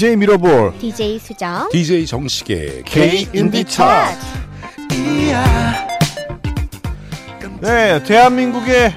DJ 미러볼 DJ 수정 DJ 정식의 K 인디 차트. 네, 대한민국의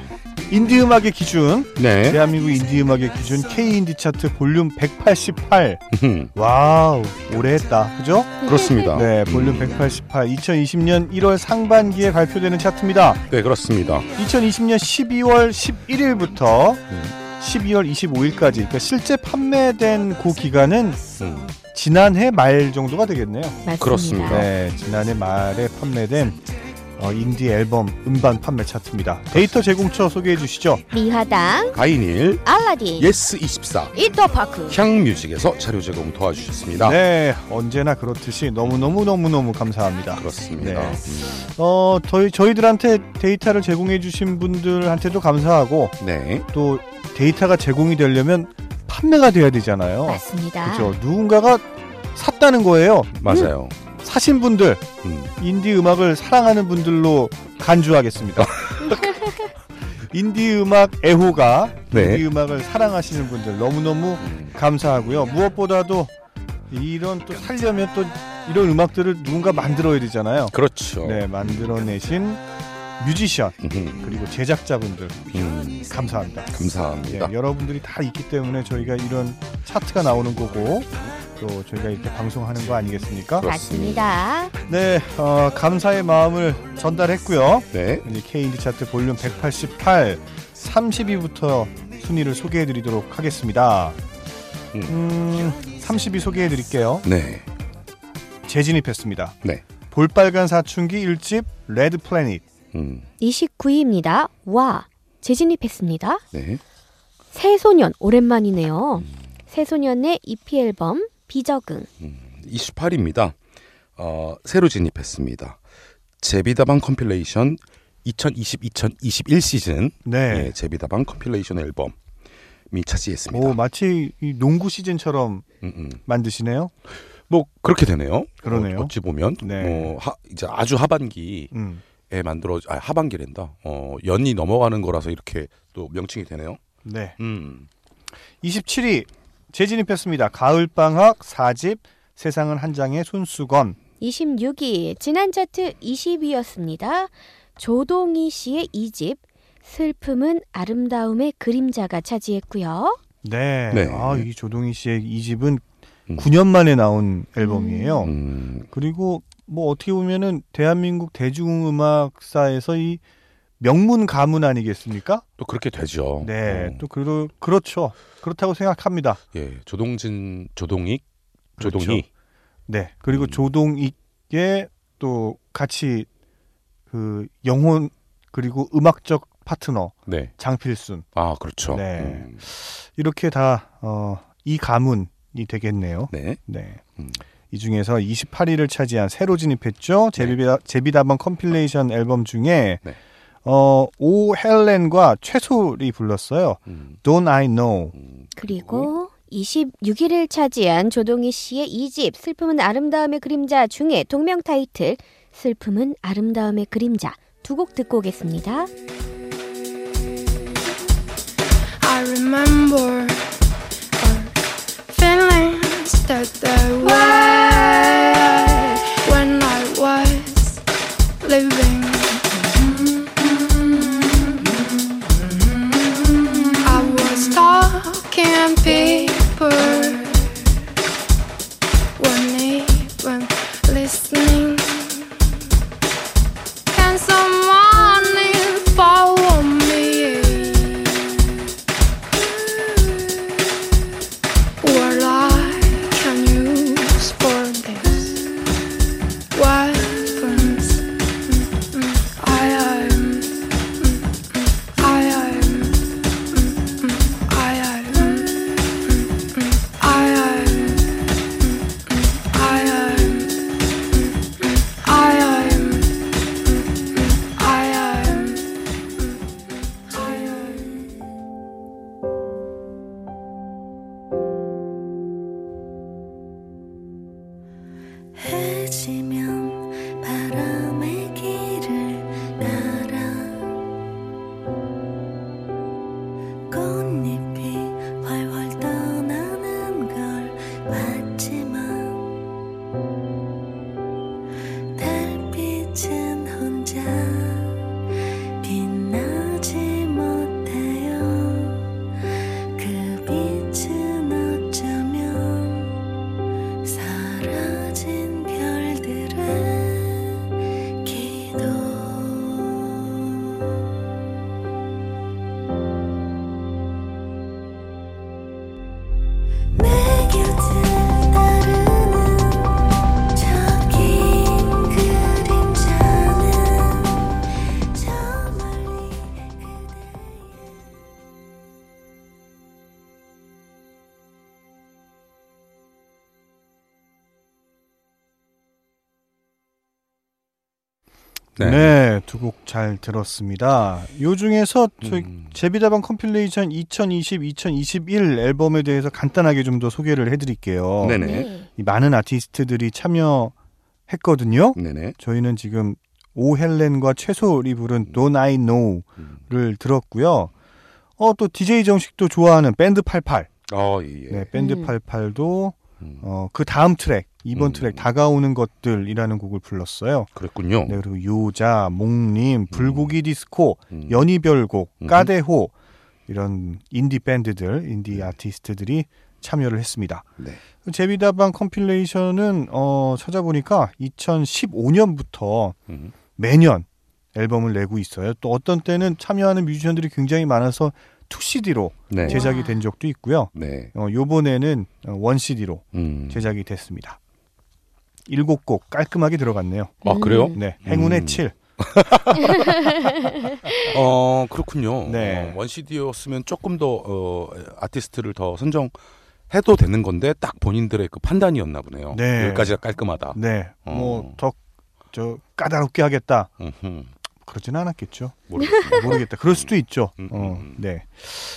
인디 음악의 기준, 네. 대한민국 인디 음악의 기준 K 인디 차트 볼륨 188. 음, 와우, 오래 했다. 그죠? 그렇습니다. 네, 볼륨 188. 2020년 1월 상반기에 발표되는 차트입니다. 네, 그렇습니다. 2020년 12월 11일부터 음. 12월 25일까지 그러니까 실제 판매된 그 기간은 음, 지난해 말 정도가 되겠네요. 맞습니다. 그렇습니다. 네, 지난해 말에 판매된 어, 인디 앨범 음반 판매 차트입니다. 데이터 제공처 소개해 주시죠. 미화당 가인일, 알라딘 예스24, 인터파크 향뮤직에서 자료 제공 도와주셨습니다. 네, 언제나 그렇듯이 너무 너무 너무 너무 감사합니다. 그렇습니다. 네. 음, 어, 저희 저희들한테 데이터를 제공해 주신 분들한테도 감사하고 네. 또 데이터가 제공이 되려면 판매가 돼야 되잖아요. 맞습니다. 그렇죠. 누군가가 샀다는 거예요. 맞아요. 사신 분들, 음, 인디 음악을 사랑하는 분들로 간주하겠습니다. 인디 음악 애호가 네. 인디 음악을 사랑하시는 분들 너무너무 음, 감사하고요. 무엇보다도 이런 또 살려면 또 이런 음악들을 누군가 만들어야 되잖아요. 그렇죠. 네, 만들어내신 뮤지션 음, 그리고 제작자분들 음, 감사합니다. 감사합니다. 네, 여러분들이 다 있기 때문에 저희가 이런 차트가 나오는 거고 또 저희가 이렇게 방송하는 거 아니겠습니까? 맞습니다. 네, 어, 감사의 마음을 전달했고요. 네. 이제 K인디 차트 볼륨 188 30위부터 순위를 소개해 드리도록 하겠습니다. 음, 30위 소개해 드릴게요. 네. 재진입했습니다. 네. 볼빨간 사춘기 1집 Red Planet. 음, 29위입니다. 와 재진입했습니다. 네. 새소년 오랜만이네요. 새소년의 EP 앨범 비적응 28입니다. 어, 새로 진입했습니다. 제비다방 compilation 2020-2021 시즌 네. 예, 제비다방 compilation 앨범 이 차지했습니다. 오, 마치 이 농구 시즌처럼 음, 음. 만드시네요. 뭐 그렇게 되네요. 그러네요. 어, 찌 보면 네. 어, 하, 이제 아주 하반기에 음. 만들어 아 하반기랜다. 어, 연이 넘어가는 거라서 이렇게 또 명칭이 되네요. 네. 음. 27위 재진입했습니다. 가을방학 4집 세상은 한 장의 손수건. 26위 지난 차트 20위였습니다. 조동희 씨의 2집 슬픔은 아름다움의 그림자가 차지했고요. 네. 네. 아, 이 조동희 씨의 이 집은 음. 9년 만에 나온 앨범이에요. 음, 그리고 뭐 어떻게 보면은 대한민국 대중음악사에서 이 명문 가문 아니겠습니까? 또 그렇게 되죠. 네. 어, 또 그러, 그렇죠. 그렇다고 생각합니다. 예, 조동진, 조동익, 그렇죠. 조동희. 네. 그리고 음. 조동익의 또 같이 그 영혼 그리고 음악적 파트너 네. 장필순 아, 그렇죠. 네. 음, 이렇게 다 어, 이 가문이 되겠네요. 네. 네. 음. 이 중에서 28위를 차지한 새로 진입했죠. 제비다, 제비다방 compilation 앨범 중에 네. 어, 오 헬렌과 최솔이 불렀어요. 음, Don't I Know. 음, 그리고 26위를 차지한 조동희 씨의 2집 슬픔은 아름다움의 그림자 중에 동명 타이틀 슬픔은 아름다움의 그림자 두 곡 듣고 오겠습니다. I remember our feelings that there were can't be. 들었습니다. 요 중에서 저희 음. 제비다방 compilation 2020-2021 앨범에 대해서 간단하게 좀 더 소개를 해드릴게요. 네네. 이 많은 아티스트들이 참여했거든요. 네네. 저희는 지금 오헬렌과 최소리 부른 Don't I Know를 음. 들었고요. 어, 또 DJ 정식도 좋아하는 밴드 88. 어, 예. 예. 네, 밴드 음. 88도 음. 어, 그 다음 트랙, 이번 음. 트랙 다가오는 것들이라는 곡을 불렀어요. 그랬군요. 네, 그리고 요자, 목님, 불고기 디스코, 음. 연희별곡, 음. 까데호 이런 인디 밴드들, 인디 아티스트들이 참여를 했습니다. 네. 제비다방 컴필레이션은 어, 찾아보니까 2015년부터 음. 매년 앨범을 내고 있어요. 또 어떤 때는 참여하는 뮤지션들이 굉장히 많아서 2CD로 네. 제작이 된 적도 있고요. 네. 어, 요번에는 어, 1CD로 음. 제작이 됐습니다. 일곱 곡 깔끔하게 들어갔네요. 아, 그래요? 네, 행운의 음. 7. 어, 그렇군요. 네. 어, one CD였으면 조금 더 어, 아티스트를 더 선정 해도 되는 건데 딱 본인들의 그 판단이었나 보네요. 네. 여기까지가 깔끔하다. 네, 어. 뭐더 저 까다롭게 하겠다. 음흠. 그러진 않았겠죠. 모르겠습니다. 모르겠다. 그럴 수도 있죠. 음, 어, 음, 음. 네.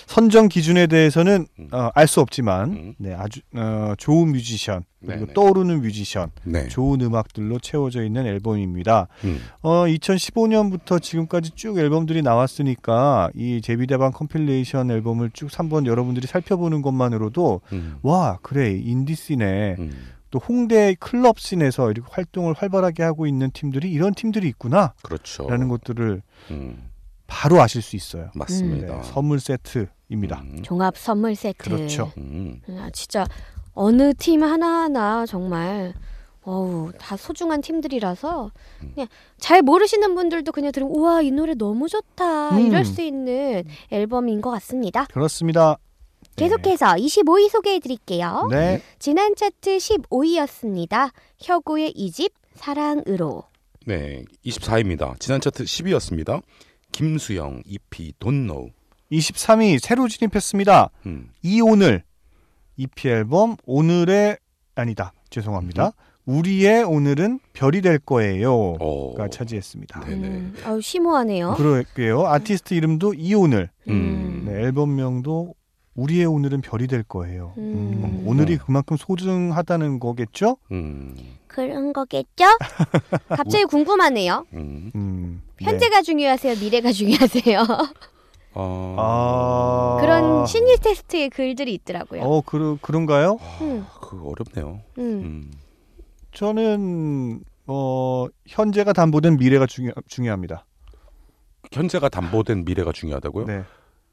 선정 기준에 대해서는 음. 어, 알 수 없지만, 음. 네, 아주 어, 좋은 뮤지션 그리고 네네. 떠오르는 뮤지션, 네. 좋은 음악들로 채워져 있는 앨범입니다. 음. 어, 2015년부터 지금까지 쭉 앨범들이 나왔으니까 이 제비다방 compilation 앨범을 쭉 한번 여러분들이 살펴보는 것만으로도 음. 와 그래 인디 scene에 음. 또 홍대 클럽 씬에서 이렇게 활동을 활발하게 하고 있는 팀들이 이런 팀들이 있구나라는 그렇죠. 것들을 음. 바로 아실 수 있어요. 맞습니다. 네, 선물 세트입니다. 음. 종합 선물 세트. 그렇죠. 음. 아, 진짜 어느 팀 하나하나 정말 어우 다 소중한 팀들이라서 음. 그냥 잘 모르시는 분들도 그냥 들으면 우와 이 노래 너무 좋다 음. 이럴 수 있는 앨범인 것 같습니다. 그렇습니다. 계속해서 25위 소개해 드릴게요. 네. 지난 차트 15위였습니다. 혁오의 이 집 사랑으로. 네. 24위입니다. 지난 차트 10위였습니다. 김수영 EP Don't Know. 23위 새로 진입했습니다. 음. 이오늘 EP 앨범 오늘의 아니다 죄송합니다. 우리의 오늘은 별이 될 거예요가 어. 차지했습니다. 네네. 음, 아유 심오하네요. 그러게요. 아티스트 이름도 이오늘, 음. 네, 앨범명도 우리의 오늘은 별이 될 거예요. 음. 음, 오늘이 그만큼 소중하다는 거겠죠? 음. 그런 거겠죠? 갑자기 궁금하네요. 음. 음, 네. 현재가 중요하세요? 미래가 중요하세요? 아. 아 그런 심리 테스트의 글들이 있더라고요. 어 그, 그런가요? 음, 그거 어렵네요. 음. 음. 저는 어 현재가 담보된 미래가 중요 중요합니다. 현재가 담보된 미래가 중요하다고요? 네.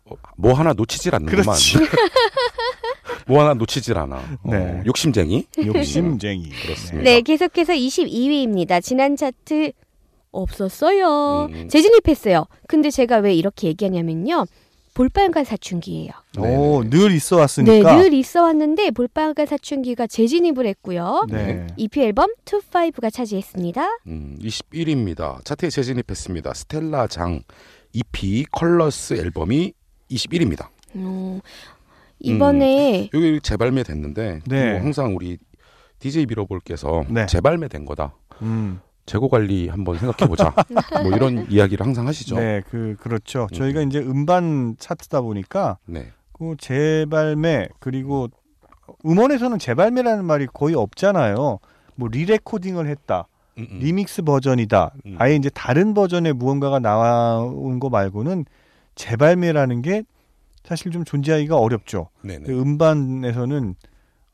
어, 뭐 하나 놓치질 않는구만. 그렇지. 뭐 하나 놓치질 않아. 네. 어, 욕심쟁이? 욕심쟁이. 그렇습니다. 네, 계속해서 22위입니다. 지난 차트 없었어요. 음. 재진입했어요. 근데 제가 왜 이렇게 얘기하냐면요. 볼빨간 사춘기예요. 오, 네. 늘 있어 왔으니까. 네, 늘 있어 왔는데 볼빨간 사춘기가 재진입을 했고요. 네. EP 앨범 25가 차지했습니다. 음, 21위입니다. 차트에 재진입했습니다. 스텔라 장 EP 컬러스 앨범이 21위입니다. 음, 이번에 여기 재발매됐는데 네. 뭐 항상 우리 DJ 비로볼께서 네. 재발매된 거다. 음. 재고 관리 한번 생각해 보자. 뭐 이런 이야기를 항상 하시죠. 네, 그 그렇죠. 음. 저희가 이제 음반 차트다 보니까 네. 그 재발매 그리고 음원에서는 재발매라는 말이 거의 없잖아요. 뭐 리레코딩을 했다, 음, 음. 리믹스 버전이다. 음. 아예 이제 다른 버전의 무언가가 나온 거 말고는 재발매라는 게 사실 좀 존재하기가 어렵죠. 네네. 그 음반에서는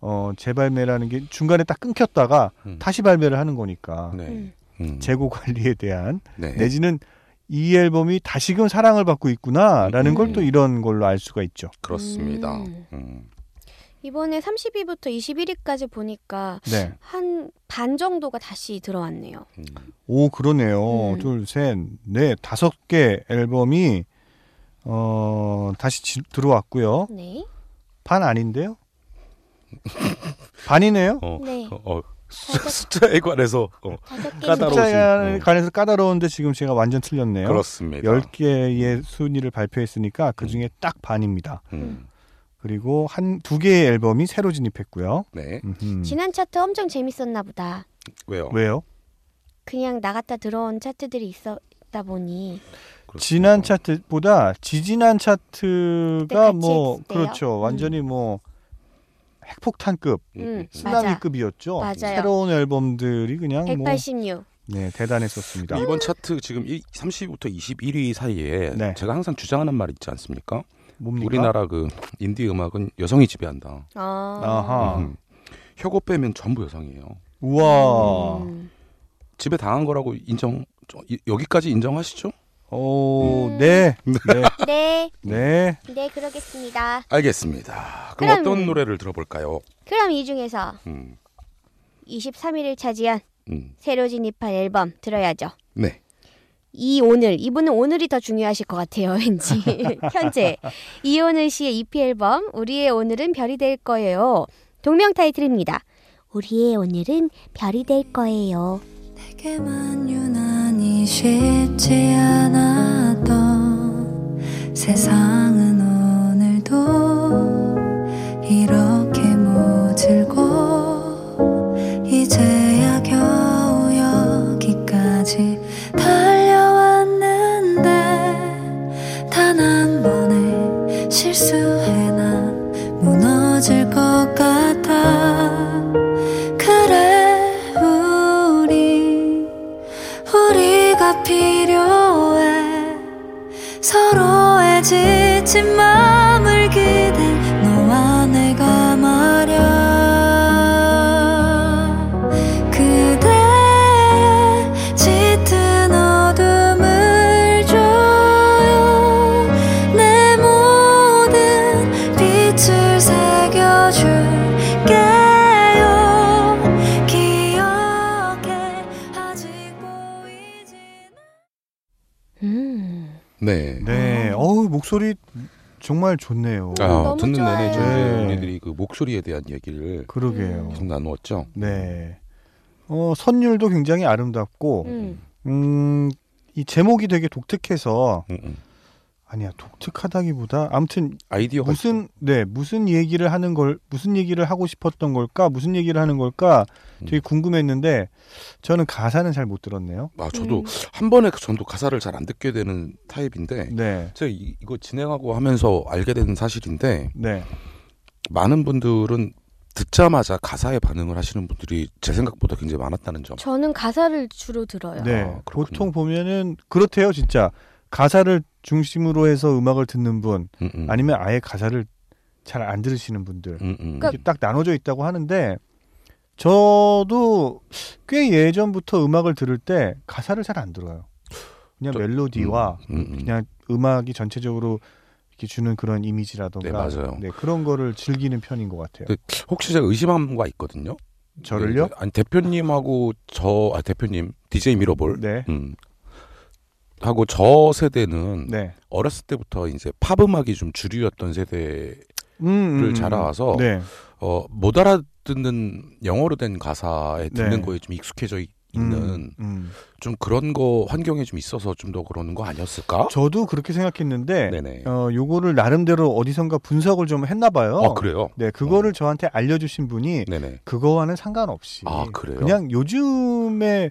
어 재발매라는 게 중간에 딱 끊겼다가 음. 다시 발매를 하는 거니까 네. 음, 음. 재고 관리에 대한 네. 내지는 이 앨범이 다시금 사랑을 받고 있구나라는 음. 걸또 이런 걸로 알 수가 있죠. 그렇습니다. 음. 음. 이번에 30위부터 21위까지 보니까 네. 한반 정도가 다시 들어왔네요. 음. 오 그러네요. 음. 둘, 셋, 넷, 다섯 개 앨범이 어 다시 지- 들어왔고요. 네. 반 아닌데요? 반이네요. 어, 네. 어, 어, 수- 숫자에 관해서 어, 다섯 개 까다로우신- 숫자에 어. 관해서 까다로운데 지금 제가 완전 틀렸네요. 그렇습니다. 열 개의 순위를 발표했으니까 그 중에 딱 반입니다. 음. 그리고 한 두 개의 앨범이 새로 진입했고요. 네. 음흠. 지난 차트 엄청 재밌었나 보다. 왜요? 왜요? 그냥 나갔다 들어온 차트들이 있었다 보니 지난 차트보다 지지난 차트가 뭐? 그렇죠. 음. 완전히 뭐 핵폭탄급 음, 쓰나미급이었죠. 맞아요. 새로운 앨범들이 그냥 뭐 186. 네, 대단했었습니다. 이번 차트 지금 30위부터 21위 사이에 네. 제가 항상 주장하는 말 있지 않습니까? 뭡니까? 우리나라 그 인디 음악은 여성이 지배한다. 아. 아하. 음. 혀고 빼면 전부 여성이에요. 우와. 음. 지배 당한 거라고 인정 여기까지 인정하시죠? 오, 음. 네. 네. 네, 네. 네 그러겠습니다. 알겠습니다. 그럼 그럼- 어떤 노래를 들어볼까요? 그럼 이 중에서 음, 23위를 차지한 음, 새로 진입한 앨범 들어야죠. 네. 이 오늘 이분은 오늘이 더 중요하실 것 같아요 왠지 현재 이오늘 씨의 EP 앨범 우리의 오늘은 별이 될 거예요 동명 타이틀입니다 우리의 오늘은 별이 될 거예요 내게만 유난히 쉽지 않았던 세상은 오늘도 이렇게 모질고 이제야 겨우 여기까지 달려왔는데 단 한 번의 실수에 난 무너질 것 같아 지친 정말 좋네요. 아, 너무 듣는 내내 좋아요. 저희 네. 우리들이 그 목소리에 대한 얘기를 그러게요. 계속 나누었죠. 네. 어, 선율도 굉장히 아름답고 음. 음, 이 제목이 되게 독특해서 음, 음. 아니야, 독특하다기보다 아무튼 아이디어가 무슨 네, 무슨 얘기를 하는 걸 무슨 얘기를 하고 싶었던 걸까? 무슨 얘기를 하는 걸까? 되게 음. 궁금했는데 저는 가사는 잘 못 들었네요. 있- 아, 저도 음. 한 번에 저도 가사를 잘 안 듣게 되는 타입인데 네. 제가 이, 이거 진행하고 하면서 알게 된 사실인데 네. 많은 분들은 듣자마자 가사에 반응을 하시는 분들이 제 생각보다 굉장히 많았다는 점. 저는 가사를 주로 들어요 네. 아. 보통 보면은 그렇대요, 진짜. 가사를 중심으로 해서 음악을 듣는 분 음, 음. 아니면 아예 가사를 잘 안 들으시는 분들 음, 음. 그러니까 이렇게 딱 나눠져 있다고 하는데 저도 꽤 예전부터 음악을 들을 때 가사를 잘 안 들어요. 그냥 저- 멜로디와 음, 음, 음. 그냥 음악이 전체적으로 이렇게 주는 그런 이미지라던가 네. 네, 그런 거를 즐기는 편인 것 같아요. 네, 혹시 제가 의심한 바 있거든요. 저를요? 네, 아니 대표님하고 저 아, 대표님 DJ 미러볼 네. 음. 하고 저 세대는 네. 어렸을 때부터 이제 팝 음악이 좀 주류였던 세대를 음, 음, 음. 자라와서 네. 어, 못 알아 듣는 영어로 된 가사에 듣는 네. 거에 좀 익숙해져 있- 있는 음, 음. 좀 그런 거 환경에 좀 있어서 좀 더 그러는 거 아니었을까? 저도 그렇게 생각했는데 네네. 어, 요거를 나름대로 어디선가 분석을 좀 했나 봐요. 아 그래요? 네, 그거를 어. 저한테 알려 주신 분이 네네. 그거와는 상관없이 아 그래요? 그냥 요즘에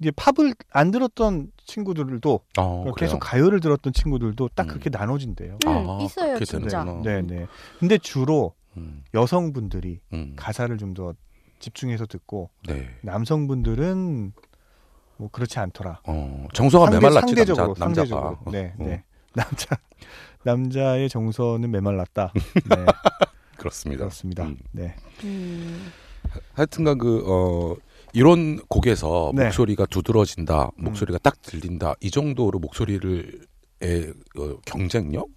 이제 팝을 안 들었던 친구들도 어, 그래요? 계속 가요를 들었던 친구들도 딱 음. 그렇게 나눠진대요. 음, 아, 있어요 그렇게 진짜 되는구나. 네, 네. 근데 주로 음, 여성분들이 음. 가사를 좀 더 집중해서 듣고 네. 남성분들은 뭐 그렇지 않더라. 어, 정서가 상대- 메말랐지 상대적으로, 남자, 남자가. 상대적으로. 네, 어, 네. 남자 남자의 정서는 메말랐다. 네, 그렇습니다. 그렇습니다. 음. 네. 음. 하여튼간 그 어, 이런 곡에서 네. 목소리가 두드러진다, 음. 목소리가 딱 들린다 이 정도로 목소리를 의 어, 경쟁력,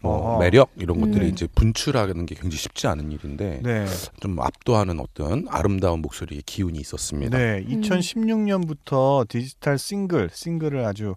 뭐 어허. 매력 이런 것들이 음. 이제 분출하는 게 굉장히 쉽지 않은 일인데 네. 좀 압도하는 어떤 아름다운 목소리의 기운이 있었습니다. 네, 2016년부터 디지털 싱글, 싱글을 아주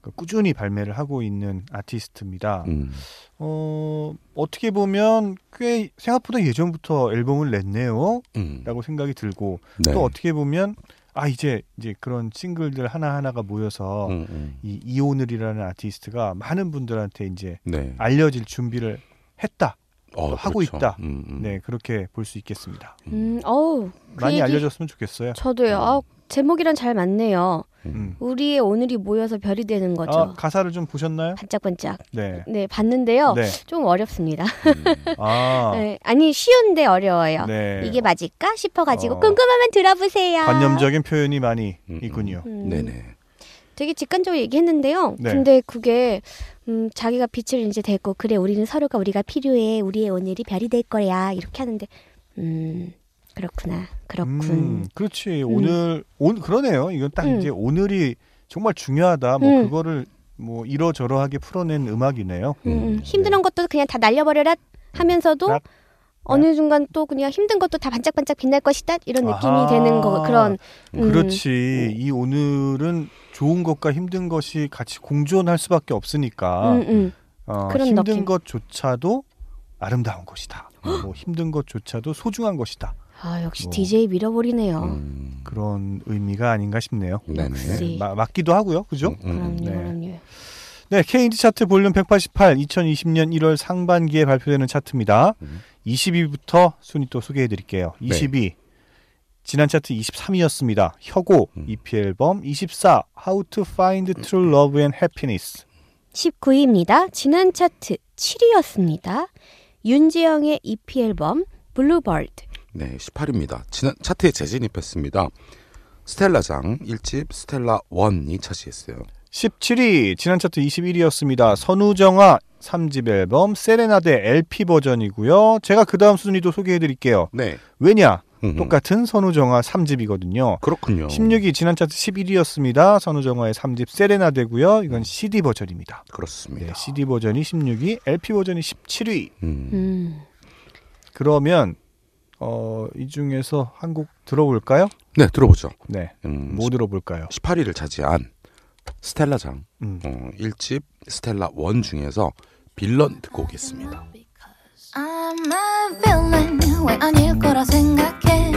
그 꾸준히 발매를 하고 있는 아티스트입니다. 음, 어, 어떻게 보면 꽤 생각보다 예전부터 앨범을 냈네요. 음, 라고 생각이 들고 네. 또 어떻게 보면 아, 이제 이제 그런 싱글들 하나 하나가 모여서 음, 음. 이 이오늘이라는 아티스트가 많은 분들한테 이제 네. 알려질 준비를 했다. 어, 하고 그렇죠. 있다. 음, 음. 네, 그렇게 볼 수 있겠습니다. 음, 어우 그 많이 얘기 알려졌으면 좋겠어요. 저도요 아, 제목이랑 잘 맞네요. 음. 우리의 오늘이 모여서 별이 되는 거죠. 아, 가사를 좀 보셨나요? 반짝반짝. 네. 네, 봤는데요. 네. 좀 어렵습니다. 음. 아. 네, 아니 쉬운데 어려워요. 네. 이게 맞을까 싶어가지고 어. 궁금하면 들어보세요. 관념적인 표현이 많이 음, 있군요. 음, 네네. 되게 직관적으로 얘기했는데요. 네. 근데 그게 음, 자기가 빛을 이제 댔고 그래 우리는 서로가 우리가 필요해 우리의 오늘이 별이 될 거야 이렇게 하는데 음 그렇구나 그렇군. 음, 그렇지. 오늘 온 그러네요. 이건 딱 음. 이제 오늘이 정말 중요하다. 뭐 음. 그거를 뭐 이러저러하게 풀어낸 음악이네요. 음, 음, 힘든 것도 그냥 다 날려버려라 하면서도 락? 어느 순간 또 그냥 힘든 것도 다 반짝반짝 빛날 것이다 이런 느낌이 아하. 되는 거 그런 음. 그렇지. 이 오늘은 좋은 것과 힘든 것이 같이 공존할 수밖에 없으니까 음, 음. 어, 힘든 느낌. 것조차도 아름다운 것이다. 뭐 힘든 것조차도 소중한 것이다. 아 역시 뭐. DJ 밀어버리네요. 음. 그런 의미가 아닌가 싶네요. 네네. 역시. 마- 맞기도 하고요. 그죠? 음, 음. 그럼요, 네. 그럼요. 네, K인디 차트 볼륨 188 2020년 1월 상반기에 발표되는 차트입니다. 음. 20위부터 순위 또 소개해 드릴게요. 20위 지난 차트 23위였습니다. 혁오 음. EP 앨범 24 How to Find True Love and Happiness. 19위입니다. 지난 차트 7위였습니다. 윤지영의 EP 앨범 Blue Bird. 네, 18위입니다. 지난 차트에 재진입했습니다. 스텔라장 1집 Stella 1이 차지했어요. 17위 지난 차트 21위였습니다. 선우정아 3집 앨범 세레나데 LP 버전이고요. 제가 그 다음 순위도 소개해 드릴게요. 네. 왜냐? 음, 똑같은 선우정아 3집이거든요. 그렇군요. 16위 지난 차트 11위였습니다. 선우정아의 3집 세레나데고요. 이건 CD 버전입니다. 그렇습니다. 네, CD 버전이 16위, LP 버전이 17위. 음. 음. 그러면 어, 이 중에서 한 곡 들어볼까요? 네, 들어보죠. 네, 음, 뭐 들어볼까요? 18위를 차지한 스텔라장 음. 어, 1집 스텔라 1 중에서 빌런 듣고 오겠습니다. I'm a villain 왜 아닐 거라 생각해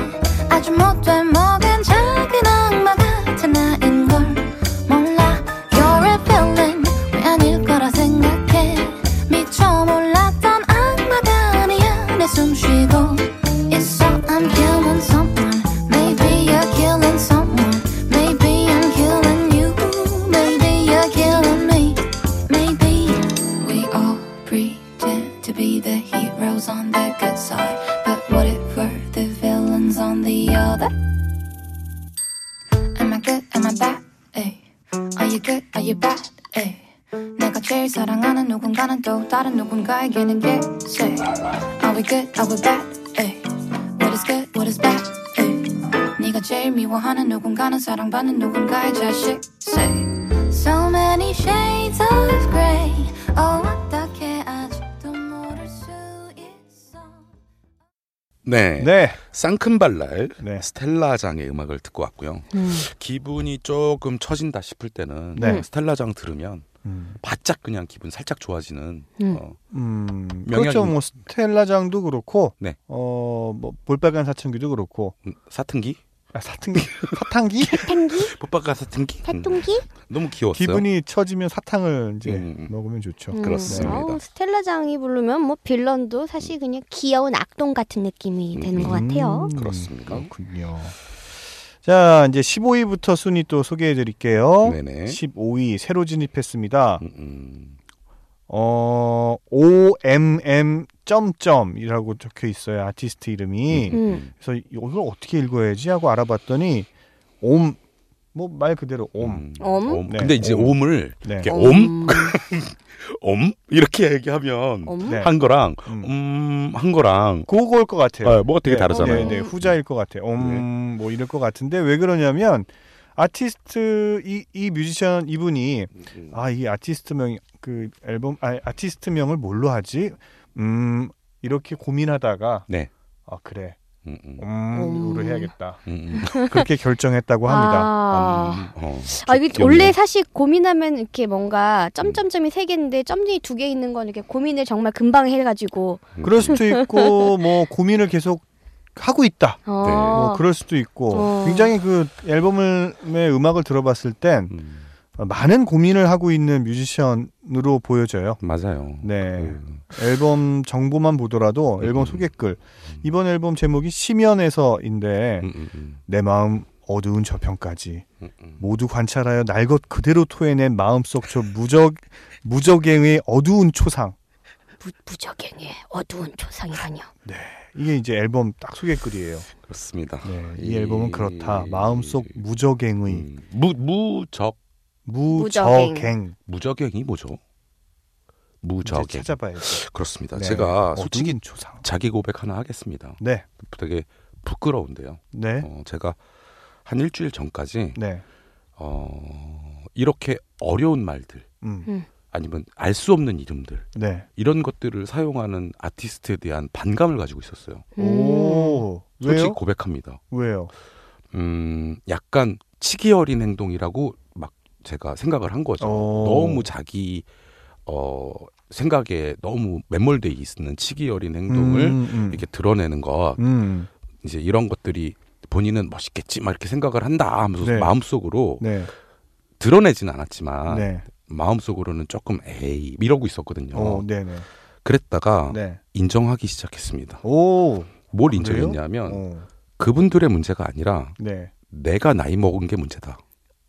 아주 못돼 먹은 작은 악마 같은 나인 또 다른 누군가에게는. Say, are we good? Are we bad? Ay. What is good? What is bad? Ay. 네가 제일 미워하는 누군가는 사랑받는 누군가의 자식. Say, so many shades of grey. Oh, 어떻게 아직도 모를 수 있어? 네. 네, 쌍큰발랄 네. 스텔라장의 음악을 듣고 왔고요. 음. 기분이 조금 처진다 싶을 때는 네. 스텔라장 들으면 음, 바짝 그냥 기분 살짝 좋아지는 음. 어, 음, 그렇죠. 뭐 스텔라장도 그렇고, 네. 어, 뭐 볼빨간 사춘기도 그렇고, 음, 사탕기? 아, 사탕기, 사탕기? 사탕기? 뽀빠가 사탕기? 음, 사탕기? 너무 귀여웠어요. 기분이 처지면 사탕을 이제 음. 먹으면 좋죠. 음, 그렇습니다. 어우, 스텔라장이 부르면 뭐 빌런도 사실 그냥 귀여운 악동 같은 느낌이 되는 것 같아요. 음, 그렇습니다. 그렇군요. 자, 이제 15위부터 순위 또 소개해 드릴게요. 네네. 15위 새로 진입했습니다. 음, 음. 어, OMM 점점이라고 적혀 있어요. 아티스트 이름이. 음. 그래서 이걸 어떻게 읽어야지 하고 알아봤더니 옴, 뭐 말 그대로 옴. 음, 옴? 네, 근데 이제 옴. 옴을 네. 이렇게 옴? 옴? 이렇게 얘기하면 옴? 네. 한 거랑 음. 음, 한 거랑 그거일 것 같아요. 아, 뭐가 되게 네, 다르잖아요. 네, 네, 후자일 것 같아요. 옴, 네. 뭐 이럴 것 같은데 왜 그러냐면 아티스트 이, 이 뮤지션 이분이 음, 아이 아티스트명 그 앨범 아 아티스트 명을 뭘로 하지? 음 이렇게 고민하다가 네. 아 그래 음, 음, 음. 해야겠다 음, 그렇게 결정했다고 합니다. 아. 음, 어, 아 이게 귀엽네. 원래 사실 고민하면 이렇게 뭔가 점점점이 세 개인데 점이 두 개 있는 건 이렇게 고민을 정말 금방 해가지고 음, 그럴 수도 있고 뭐 고민을 계속 하고 있다. 어. 뭐 그럴 수도 있고 어. 굉장히 그 앨범의 음악을 들어봤을 땐 음, 많은 고민을 하고 있는 뮤지션으로 보여져요. 맞아요. 네. 음, 앨범 정보만 보더라도 앨범 음. 소개글 이번 앨범 제목이 심연에서인데 음, 음, 음. 내 마음 어두운 저편까지 음, 음. 모두 관찰하여 날 것 그대로 토해낸 마음속 저 무적 무적행의 어두운 초상. 무, 무적행의 어두운 초상이라뇨. 이게 이제 앨범 딱 소개글이에요. 그렇습니다. 네, 이 이- 앨범은 그렇다. 마음속 무적행의 음, 무 무적 무적행. 무적행이 뭐죠? 무적행 찾아봐야죠. 그렇습니다. 네, 제가 솔직히 초상. 자기 고백 하나 하겠습니다. 네, 되게 부끄러운데요. 네, 어, 제가 한 일주일 전까지 네. 어, 이렇게 어려운 말들 음, 아니면 알 수 없는 이름들 네. 이런 것들을 사용하는 아티스트에 대한 반감을 가지고 있었어요. 음. 오, 솔직히 왜요? 고백합니다. 왜요? 음, 약간 치기 어린 행동이라고 막 제가 생각을 한 거죠. 어. 너무 자기 어 생각에 너무 매몰돼 있는 치기 어린 행동을 음, 음. 이렇게 드러내는 것 음, 이제 이런 것들이 본인은 멋있겠지 막 이렇게 생각을 한다 하면서 네. 마음속으로 네, 드러내진 않았지만 네. 마음속으로는 조금 에이 이러고 있었거든요. 오, 네, 네. 그랬다가 네. 인정하기 시작했습니다. 오, 뭘 그래요? 인정했냐면 어, 그분들의 문제가 아니라 네. 내가 나이 먹은 게 문제다.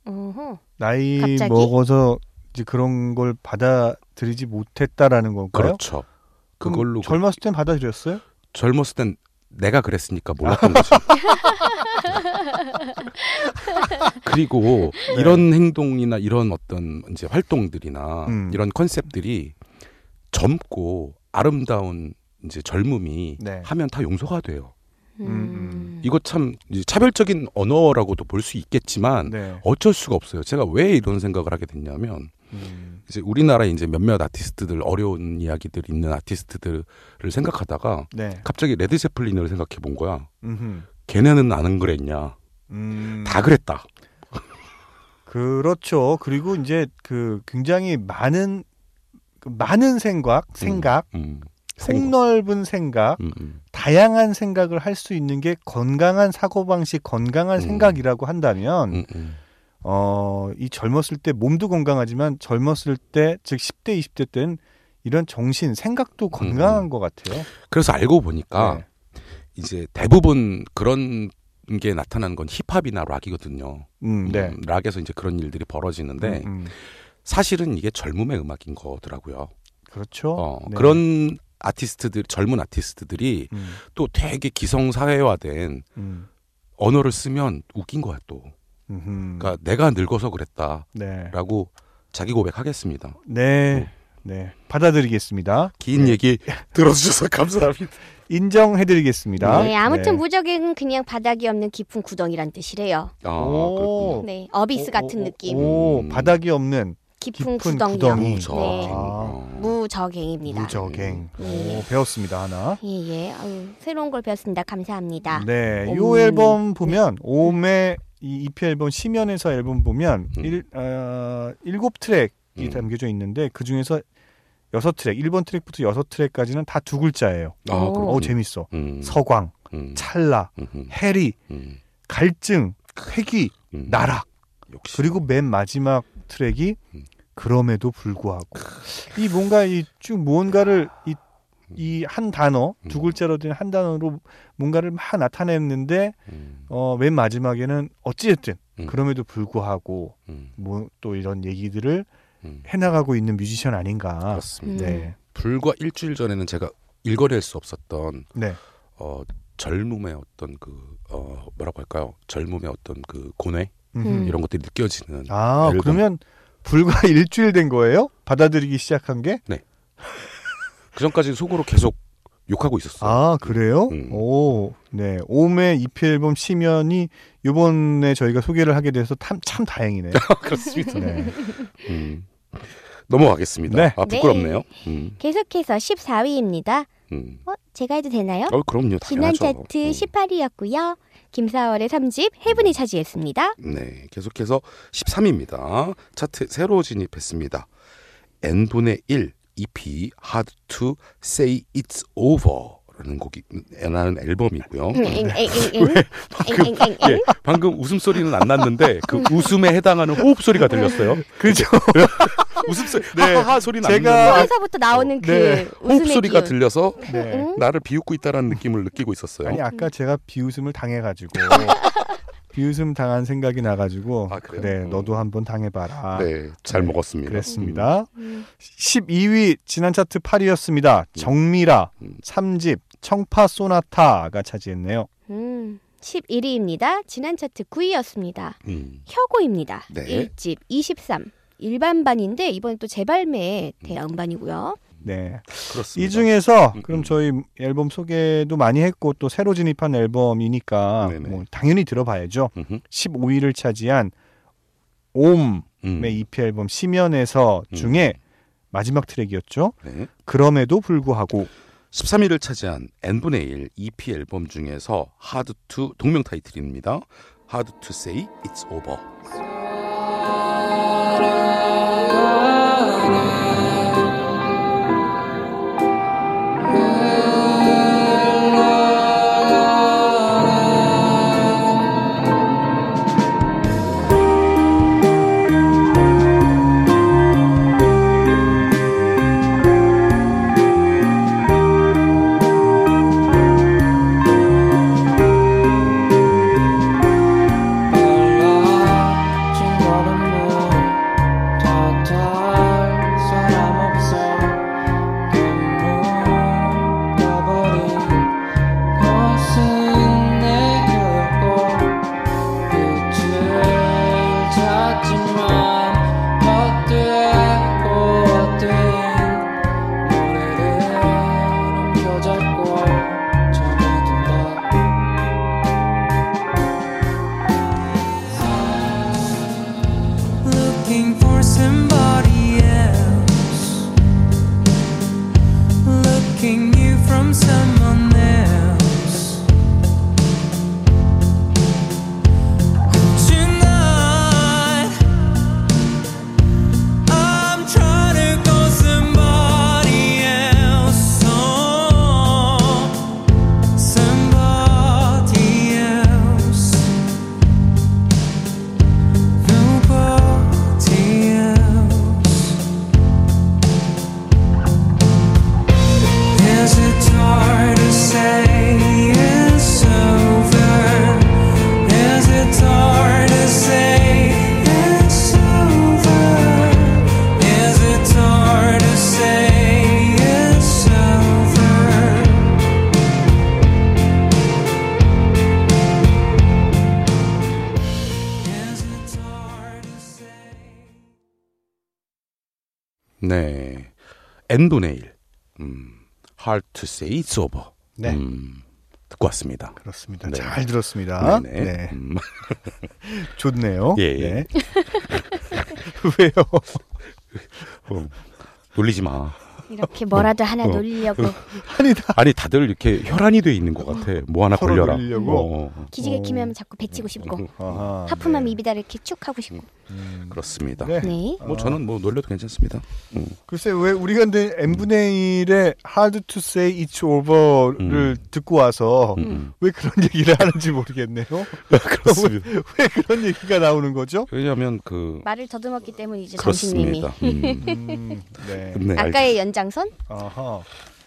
어허. 나이 갑자기? 먹어서 이제 그런 걸 받아들이지 못했다라는 건가요? 그렇죠. 그걸로 그- 젊었을 땐 받아들였어요? 젊었을 땐 내가 그랬으니까 몰랐던 거지. 그리고 네. 이런 행동이나 이런 어떤 이제 활동들이나 음. 이런 컨셉들이 젊고 아름다운 이제 젊음이 네. 하면 다 용서가 돼요. 음, 음. 이거 참 차별적인 언어라고도 볼 수 있겠지만 네. 어쩔 수가 없어요. 제가 왜 이런 생각을 하게 됐냐면 음, 이제 우리나라에 이제 몇몇 아티스트들 어려운 이야기들 있는 아티스트들을 생각하다가 네. 갑자기 레드 제플린을 생각해 본 거야. 음흠. 걔네는 안 그랬냐? 음, 다 그랬다. 그렇죠. 그리고 이제 그 굉장히 많은 그 많은 생각, 생각, 음, 생각. 폭넓은 생각, 음, 음. 다양한 생각을 할 수 있는 게 건강한 사고 방식, 건강한 음. 생각이라고 한다면, 음, 음. 어, 이 젊었을 때 몸도 건강하지만 젊었을 때, 즉 10대, 20대 때는 이런 정신, 생각도 건강한 음. 것 같아요. 그래서 알고 보니까 네. 이제 대부분 그런 게 나타나는 건 힙합이나 락이거든요. 음, 네. 음, 락에서 이제 그런 일들이 벌어지는데 음, 음. 사실은 이게 젊음의 음악인 거더라고요. 그렇죠. 어, 네. 그런 아티스트들 젊은 아티스트들이 음, 또 되게 기성 사회화된 음, 언어를 쓰면 웃긴 거야 또. 음흠. 그러니까 내가 늙어서 그랬다라고 네. 자기 고백하겠습니다. 네. 네. 받아들이겠습니다. 긴 얘기 들어주셔서 감사합니다. 인정해드리겠습니다. 네, 아무튼 네. 무적행은 그냥 바닥이 없는 깊은 구덩이란 뜻이래요. 아, 오. 그렇군요. 네, abyss 오, 같은 오, 느낌. 오, 음. 바닥이 없는 깊은, 깊은 구덩이요. 구덩이. 무저갱. 네. 아. 어. 무저갱입니다. 무저갱. 네. 오, 배웠습니다 하나. 예, 예. 아유, 새로운 걸 배웠습니다. 감사합니다. 네, 음. 요 앨범 보면 오메 이 EP 앨범 심연에서 앨범 보면 음. 일, 어, 일곱 트랙이 음. 담겨져 있는데 그 중에서 여섯 트랙, 1번 트랙부터 여섯 트랙까지는 다 두 글자예요. 아. 어 재밌어. 음. 서광, 음. 찰나, 해리, 음, 갈증, 회귀, 음. 나락. 역시 그리고 맨 마지막 트랙이 음. 그럼에도 불구하고 이 뭔가 이 쭉 무언가를 이 이 한 단어 두 음. 글자로 된 한 단어로 뭔가를 막 나타냈는데 음, 어, 맨 마지막에는 어찌됐든 음. 그럼에도 불구하고 음, 뭐또 이런 얘기들을 음. 해나가고 있는 뮤지션 아닌가. 그렇습니다. 음. 네, 불과 일주일 전에는 제가 읽어낼 수 없었던 네, 어, 젊음의 어떤 그 어, 뭐라고 할까요? 젊음의 어떤 그 고뇌 음. 이런 것들이 느껴지는 아 앨범. 그러면 불과 일주일 된 거예요? 받아들이기 시작한 게? 그 전까지 속으로 계속 욕하고 있었어요. 아 그래요? 음. 오, 네. 오메 EP 앨범 시면이 이번에 저희가 소개를 하게 돼서 참, 참 다행이네요. 그렇습니다. 네. 음. 넘어가겠습니다. 네. 아 부끄럽네요. 음, 계속해서 14위입니다. 음. 어, 제가 해도 되나요? 어 그럼요. 지난 당연하죠. 차트 음. 18위였고요. 김사월의 3집 헤븐이 차지했습니다. 네, 계속해서 13위입니다. 차트 새로 진입했습니다. n분의 1 EP Hard to Say It's Over라는 곡이 라는 앨범이고요. 음, 엥엥엥엥. 엥엥엥엥. 예, 방금 웃음 소리는 안 났는데 그 웃음에 해당하는 호흡 소리가 들렸어요. 그죠? 웃음 소리 네. 하하하 소리는 안 제가- 났는데 코에서부터 나오는 그 네. 호흡 소리가 기운. 들려서 네. 응? 나를 비웃고 있다라는 느낌을 느끼고 있었어요. 아니 아까 제가 비웃음을 당해가지고 비웃음 당한 생각이 나가지고 아? 그래 음. 너도 한번 당해봐라. 네, 잘 네, 먹었습니다. 그랬습니다. 음. 12위 지난 차트 8위였습니다. 정미라 음. 3집 청파 소나타가 차지했네요. 음, 11위입니다. 지난 차트 9위였습니다. 음. 혁오입니다. 네. 1집 23. 일반반인데 이번에 또 재발매 대음반이고요. 네. 그렇습니다. 이 중에서 음, 그럼 음. 저희 앨범 소개도 많이 했고 또 새로 진입한 앨범이니까 네네. 뭐 당연히 들어봐야죠. 음흠. 15위를 차지한 옴의 음. EP 앨범 시면에서 음. 중에 마지막 트랙이었죠. 네. 그럼에도 불구하고 13위를 차지한 n분의 1 EP 앨범 중에서 Hard to 동명 타이틀입니다. Hard to say it's over. 1. 음. Hard to say it's over. 네. 음. 듣고 왔습니다. 그렇습니다. 네. 잘 들었습니다. 네네. 네. 음. 좋네요. 예, 예. 네. 왜요? 어, 놀리지 마. 이렇게 뭐라도 하나 어. 놀리려고 아니 다 아니 다들 이렇게 혈안이 돼 있는 것 같아. 뭐 하나 걸려라. 놀리려고? 어, 어. 기지개 어. 키면 자꾸 배치고 싶고 아하, 하품하면 네. 입에다 이렇게 쭉 하고 싶고. 음. 그렇습니다. 네. 네. 뭐 저는 뭐 놀려도 괜찮습니다. 음. 글쎄 왜 우리가 근데 n분의 1의 hard to say it's over를 음. 듣고 와서 음, 음. 왜 그런 얘기를 하는지 모르겠네요. 그렇습니다. 왜 그런 얘기가 나오는 거죠? 왜냐하면 그 말을 더듬었기 때문이죠. 그렇습니다. 음. 음, 네. 네, 아까의 연 장선? 아하.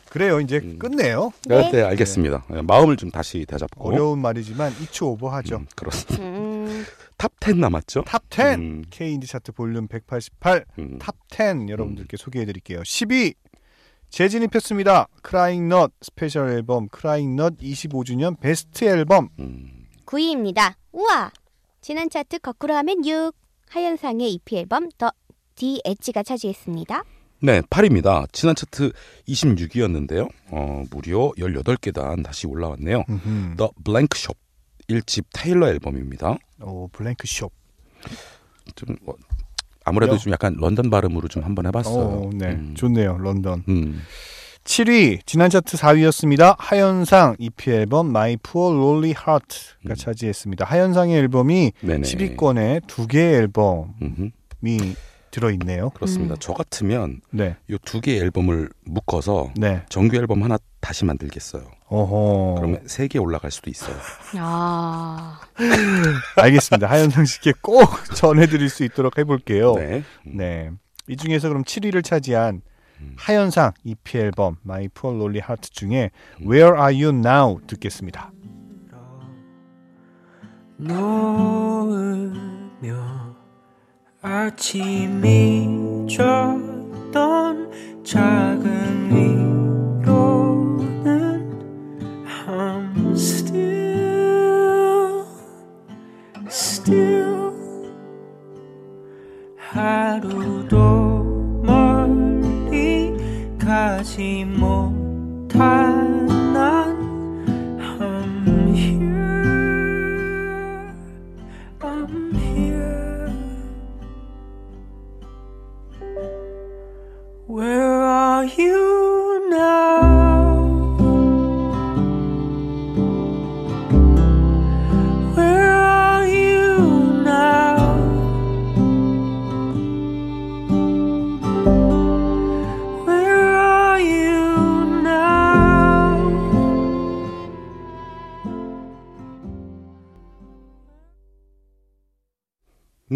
그래요. 이제 음. 끝내요. 알, 네, 알겠습니다. 마음을 좀 다시 되잡고. 어려운 말이지만 it's over 하죠. 음, 그렇습니다. 음, 탑10 남았죠? 탑 10. 음, K 인디 차트 볼륨 188. 음. 탑10 여러분들께 소개해 드릴게요. 10위 재진입했습니다. 크라잉 넛 스페셜 앨범 크라잉 넛 25주년 베스트 앨범. 음. 9위입니다. 우와! 지난 차트 거꾸로 하면 6. 하현상의 EP 앨범 The The Edge가 차지했습니다. 네, 8위입니다. 지난 차트 26위였는데요. 어, 무려 18계단 다시 올라왔네요. 음흠. The Blank Shop 1집 테일러 앨범입니다. 오 블랭크 숍. 좀 뭐, 아무래도 여- 좀 약간 런던 발음으로 좀 한번 해봤어요. 오, 네, 음. 좋네요. 런던. 음. 7위 지난 차트 4위였습니다. 하현상 EP 앨범 My Poor Lonely Heart가 음. 차지했습니다. 하현상의 앨범이 네네. 10위권에 두 개의 앨범이 음흠. 들어 있네요. 그렇습니다. 음. 저 같으면 네, 이두 개의 앨범을 묶어서 네. 정규 앨범 하나 다시 만들겠어요. 어허. 그러면 세 개 올라갈 수도 있어요. 아, 알겠습니다. 하현상 씨께 꼭 전해드릴 수 있도록 해볼게요. 네. 네. 이 중에서 그럼 7위를 차지한 음. 하현상 EP 앨범 My Poor Lonely Heart 중에 음. Where Are You Now 듣겠습니다. 놓으며 아침이 졌던 작은 위로는 I'm still still. 하루도 멀리 가지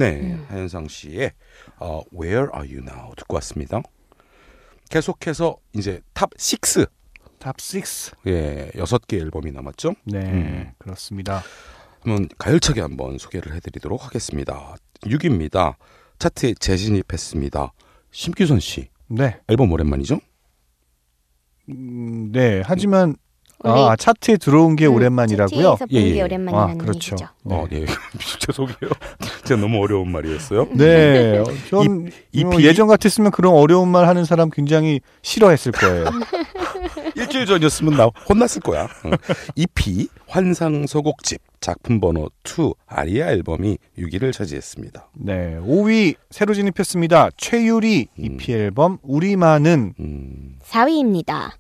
네, 하현상 씨의 어, Where Are You Now 듣고 왔습니다. 계속해서 이제 탑 6, 탑 6. 예, 여섯 개 앨범이 남았죠. 네, 음. 그렇습니다. 한번 가열차게 한번 소개를 해드리도록 하겠습니다. 6위입니다. 차트에 재진입했습니다. 심규선 씨 네. 앨범 오랜만이죠? 음, 네. 하지만 아, 차트에 들어온 게 음, 오랜만이라고요? 차트에서 예, 본게 예. 오랜만이라는 아, 그렇죠. 얘기죠. 네. 어, 네. 죄송해요. 제가 너무 어려운 말이었어요. 네. 전 이- 뭐 EP 예전 같았으면 그런 어려운 말 하는 사람 굉장히 싫어했을 거예요. 일주일 전이었으면 나 혼났을 거야. 응. EP 환상 소곡집 작품 번호 2 아리아 앨범이 6위를 차지했습니다. 네. 5위 새로 진입했습니다. 최유리 음. EP 앨범 우리만은 음, 4위입니다.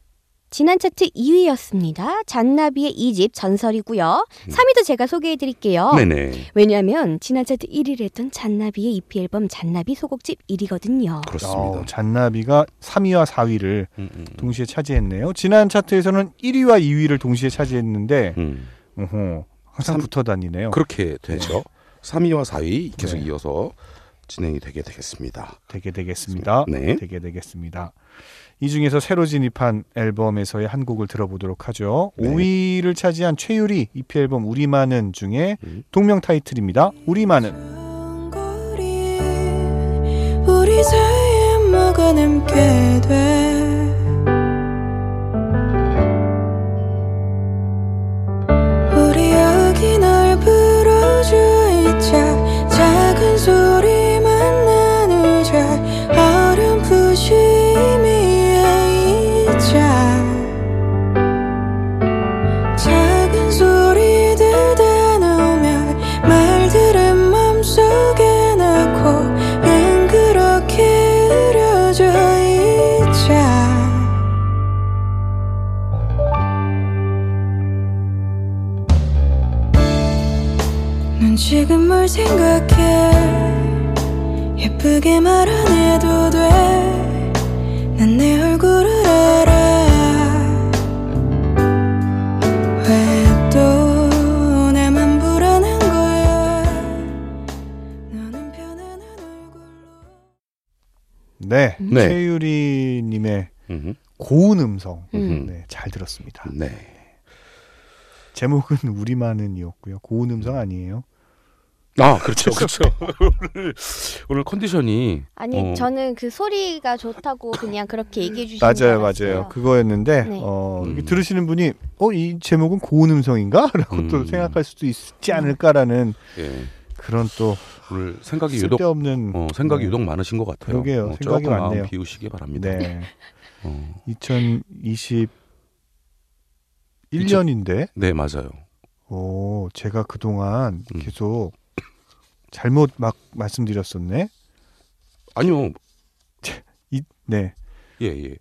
지난 차트 2위였습니다. 잔나비의 2집 전설이고요. 3위도 제가 소개해 드릴게요. 음. 네네. 왜냐하면 지난 차트 1위를 했던 잔나비의 EP 앨범 잔나비 소곡집 1위거든요. 그렇습니다. 어, 잔나비가 3위와 4위를 음, 음, 동시에 차지했네요. 지난 차트에서는 1위와 2위를 동시에 차지했는데 음. 어허, 항상 삼- 붙어 다니네요. 그렇게 되죠. 3위와 4위 계속 네. 이어서 진행이 되게 되겠습니다. 되게 되겠습니다. 네. 되게 되겠습니다. 이 중에서 새로 진입한 앨범에서의 한 곡을 들어보도록 하죠. 네. 5위를 차지한 최유리 EP 앨범 우리만은 중에 음. 동명 타이틀입니다. 우리만은 우리 사이에 뭐가 남게 돼 생각해 예쁘게 말 안 해도 돼난 내 얼굴을 알아 왜 또 나만 불안한 거야 너는 편안한 얼굴로 네, 네. 최유리 님의 음. 고운 음성. 음. 네, 잘 들었습니다. 네. 제목은 우리만은이었고요. 고운 음성 아니에요. 아, 그렇죠. 그렇죠. 오늘, 오늘 컨디션이 아니 어, 저는 그 소리가 좋다고 그냥 그렇게 얘기해 주신 맞아요, 맞아요. 그거였는데 네. 어, 음. 들으시는 분이 어 이 제목은 고운 음성인가?라고 또 음. 생각할 수도 있지 않을까라는 예. 그런 또 오늘 생각이 유독 쓸데없는 어, 생각이 네. 유독 많으신 것 같아요. 그러게요. 어, 생각이 많네요. 비우시기 바랍니다. 네. 어, 2021년인데 네, 맞아요. 오, 제가 그동안 음. 계속 잘못 막 말씀드렸었네. 아니요. 이, 네. 예, 예.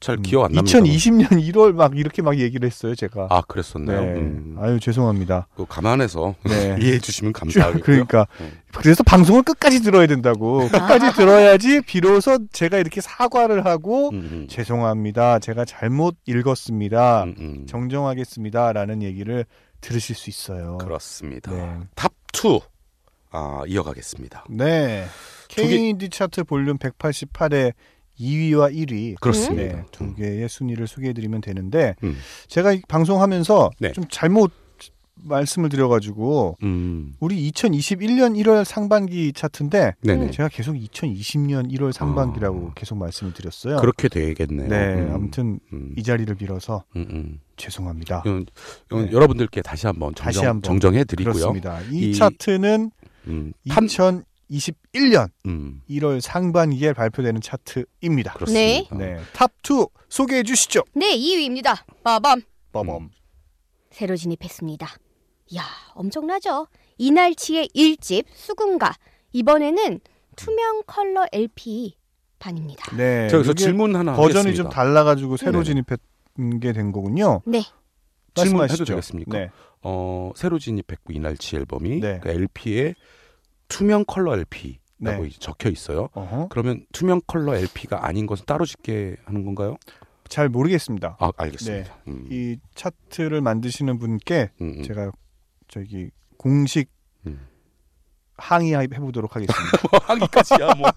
잘 음, 기억 안 납니다. 2020년 1월 막 이렇게 막 얘기를 했어요, 제가. 아, 그랬었나요? 네. 음. 아유, 죄송합니다. 그 감안해서 네. 이해해 주시면 감사하겠고요. 그러니까 음. 그래서 방송을 끝까지 들어야 된다고. 끝까지 들어야지 비로소 제가 이렇게 사과를 하고 음, 음. 죄송합니다. 제가 잘못 읽었습니다. 음, 음. 정정하겠습니다라는 얘기를 들으실 수 있어요. 그렇습니다. 네. 탑2 아, 이어가겠습니다. 네. K 인디 차트 볼륨 188의 2위와 1위 그렇습니다. 네, 두 개의 순위를 소개해드리면 되는데 음. 제가 이 방송하면서 네. 좀 잘못 말씀을 드려가지고 음. 우리 2021년 1월 상반기 차트인데 네네. 제가 계속 2020년 1월 상반기라고 아. 계속 말씀을 드렸어요. 그렇게 되겠네요. 네, 음. 아무튼 음. 이 자리를 빌어서 음, 음. 죄송합니다. 이건, 이건 네. 여러분들께 다시 한번 정정, 다시 한번 정정해 드리고요. 그렇습니다. 이, 이- 차트는 음, 판, 2021년 음, 1월 상반기에 발표되는 차트입니다. 그렇습니다. 네, 탑2 소개해 주시죠. 네, 2위입니다. 빠밤. 빠밤. 새로 진입했습니다. 이야, 엄청나죠? 이날치의 1집 수궁가. 이번에는 투명 컬러 LP 반입니다. 네, 저기서 이게 질문 하나 버전이 하겠습니다. 좀 달라가지고 새로 네네. 진입한 게 된 거군요. 네. 질문해도. 되겠습니까? 네. 어, 새로 진입했고 이날치 앨범이 네. 그 LP에 투명 컬러 LP라고 네. 적혀 있어요. 어허. 그러면 투명 컬러 LP가 아닌 것은 따로 짓게 하는 건가요? 잘 모르겠습니다. 아, 알겠습니다. 음, 이 차트를 만드시는 분께 음, 음. 제가 저기 공식 음. 항의해 보도록 하겠습니다. 하기까지야 뭐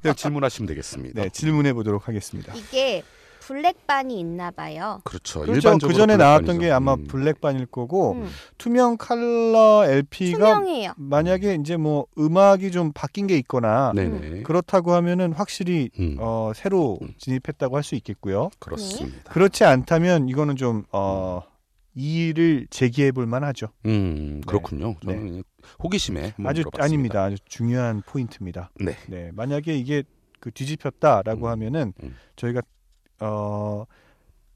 그냥 질문하시면 되겠습니다. 네, 질문해 보도록 하겠습니다. 이게 블랙반이 있나 봐요. 그렇죠. 그렇죠. 일반적으로 그 전에 나왔던. 게 아마 음. 블랙반일 거고 음, 투명 컬러 LP가 투명해요. 만약에 이제 뭐 음악이 좀 바뀐 게 있거나 네네. 그렇다고 하면은 확실히 음, 어, 새로 음. 진입했다고 할 수 있겠고요. 그렇습니다. 그렇지 않다면 이거는 좀 어, 이의를 제기해 볼 만하죠. 음, 그렇군요. 네. 저는 그냥 호기심에 아주 물어봤습니다. 아닙니다. 아주 중요한 포인트입니다. 네. 네, 만약에 이게 그 뒤집혔다라고 음, 하면은 음. 저희가 어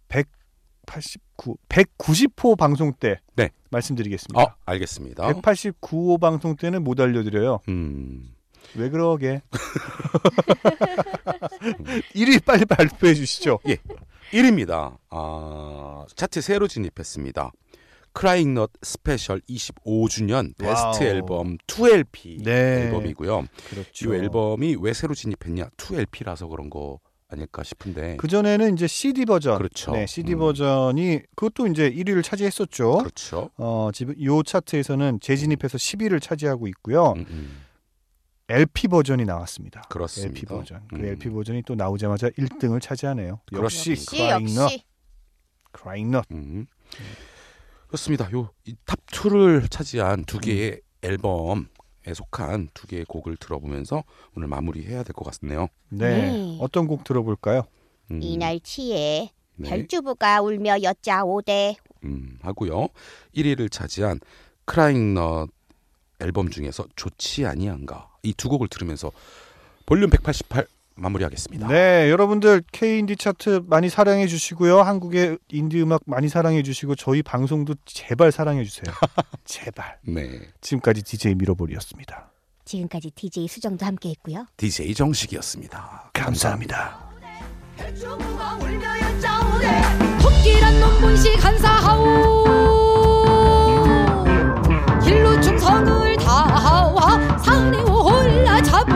189, 190호 방송 때 네. 말씀드리겠습니다. 아, 알겠습니다. 189호 방송 때는 못 알려드려요. 음, 왜 그러게? 1위 빨리 발표해 주시죠. 1위입니다. 아, 차트 새로 진입했습니다. 크라잉 넛 스페셜 25주년 베스트 와우. 앨범 2LP 네. 앨범이고요. 그렇죠. 이 앨범이 왜 새로 진입했냐? 2LP라서 그런 거 아닐까 싶은데. 그 전에는 이제 CD 버전, 그렇죠. 네, CD 음. 버전이 그것도 이제 1위를 차지했었죠. 그렇죠. 어, 지금 요 차트에서는 재진입해서 10위를 차지하고 있고요. 음, 음. LP 버전이 나왔습니다. 그렇습니다. LP 버전. 그 음. LP 버전이 또 나오자마자 1등을 차지하네요. 역시 그렇습니다. 역시 크라잉 넛, 역시 크라잉 넛. 음. 그렇습니다. 요탑 2를 차지한 두 개의 앨범에 속한 두 개의 곡을 들어보면서 오늘 마무리해야 될 것 같네요. 네. 네. 어떤 곡 들어볼까요? 음, 이날치에 네. 별주부가 울며 여짜오대 음, 하고요. 1위를 차지한 크라잉 넛 앨범 중에서 좋지 아니한가 이 두 곡을 들으면서 볼륨 188 마무리하겠습니다. 네, 여러분들 K 인디 차트 많이 사랑해 주시고요. 한국의 인디 음악 많이 사랑해 주시고 저희 방송도 제발 사랑해 주세요. 제발. 네. 지금까지 DJ 미러볼이었습니다. 지금까지 DJ 수정도 함께 했고요. DJ 정식이었습니다. 감사합니다. 산에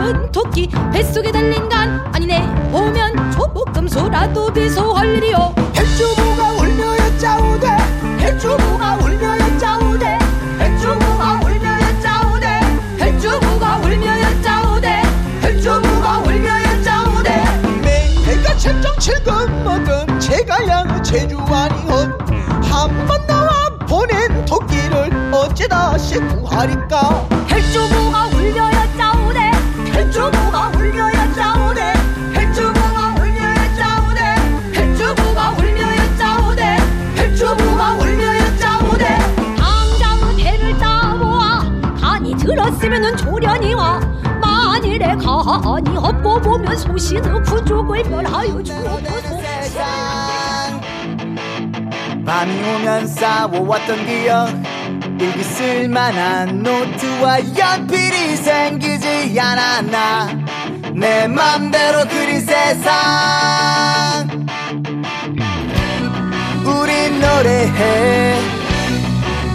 잡은 토끼 뱃속에 달린 간 아니네. 보면 조볶음소라도 비소할 일이요. 해주부가 울며야 짜우대. 해주부가 울며야 짜우대. 해주부가 울며야 짜우대. 헬주부가 울며야 짜오대. 해주부가 울며야 짜우대. 맹해가 책정 칠금 먹은 제가 양 제주 아니온 한번 나와 보낸 토끼를 어찌다 식구하리까? 헬주부 들었으면은 조련이와 만일에 간이 없고 보면 소시도 부족을 멸하여 주옵소서. 밤이 오면 싸워왔던 기억 일기 쓸만한 노트와 연필이 생기지 않았나. 내 맘대로 그린 세상. 우린 노래해.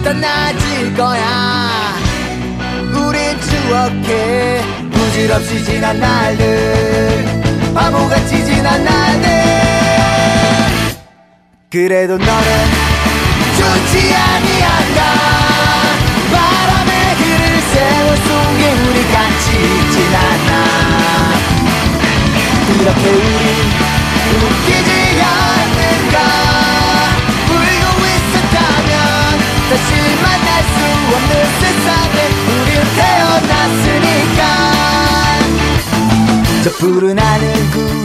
떠나질 거야 추억해 부질없이 지난 날들 바보같이 지난 날들. 그래도 너는 좋지 아니한가? 바람의 길을 세월 속에 우리 같이 있진 않아. 이렇게 우리 웃기지 않는가? 울고 있었다면 다시 만날 없는 세상에 저 푸른 하늘 구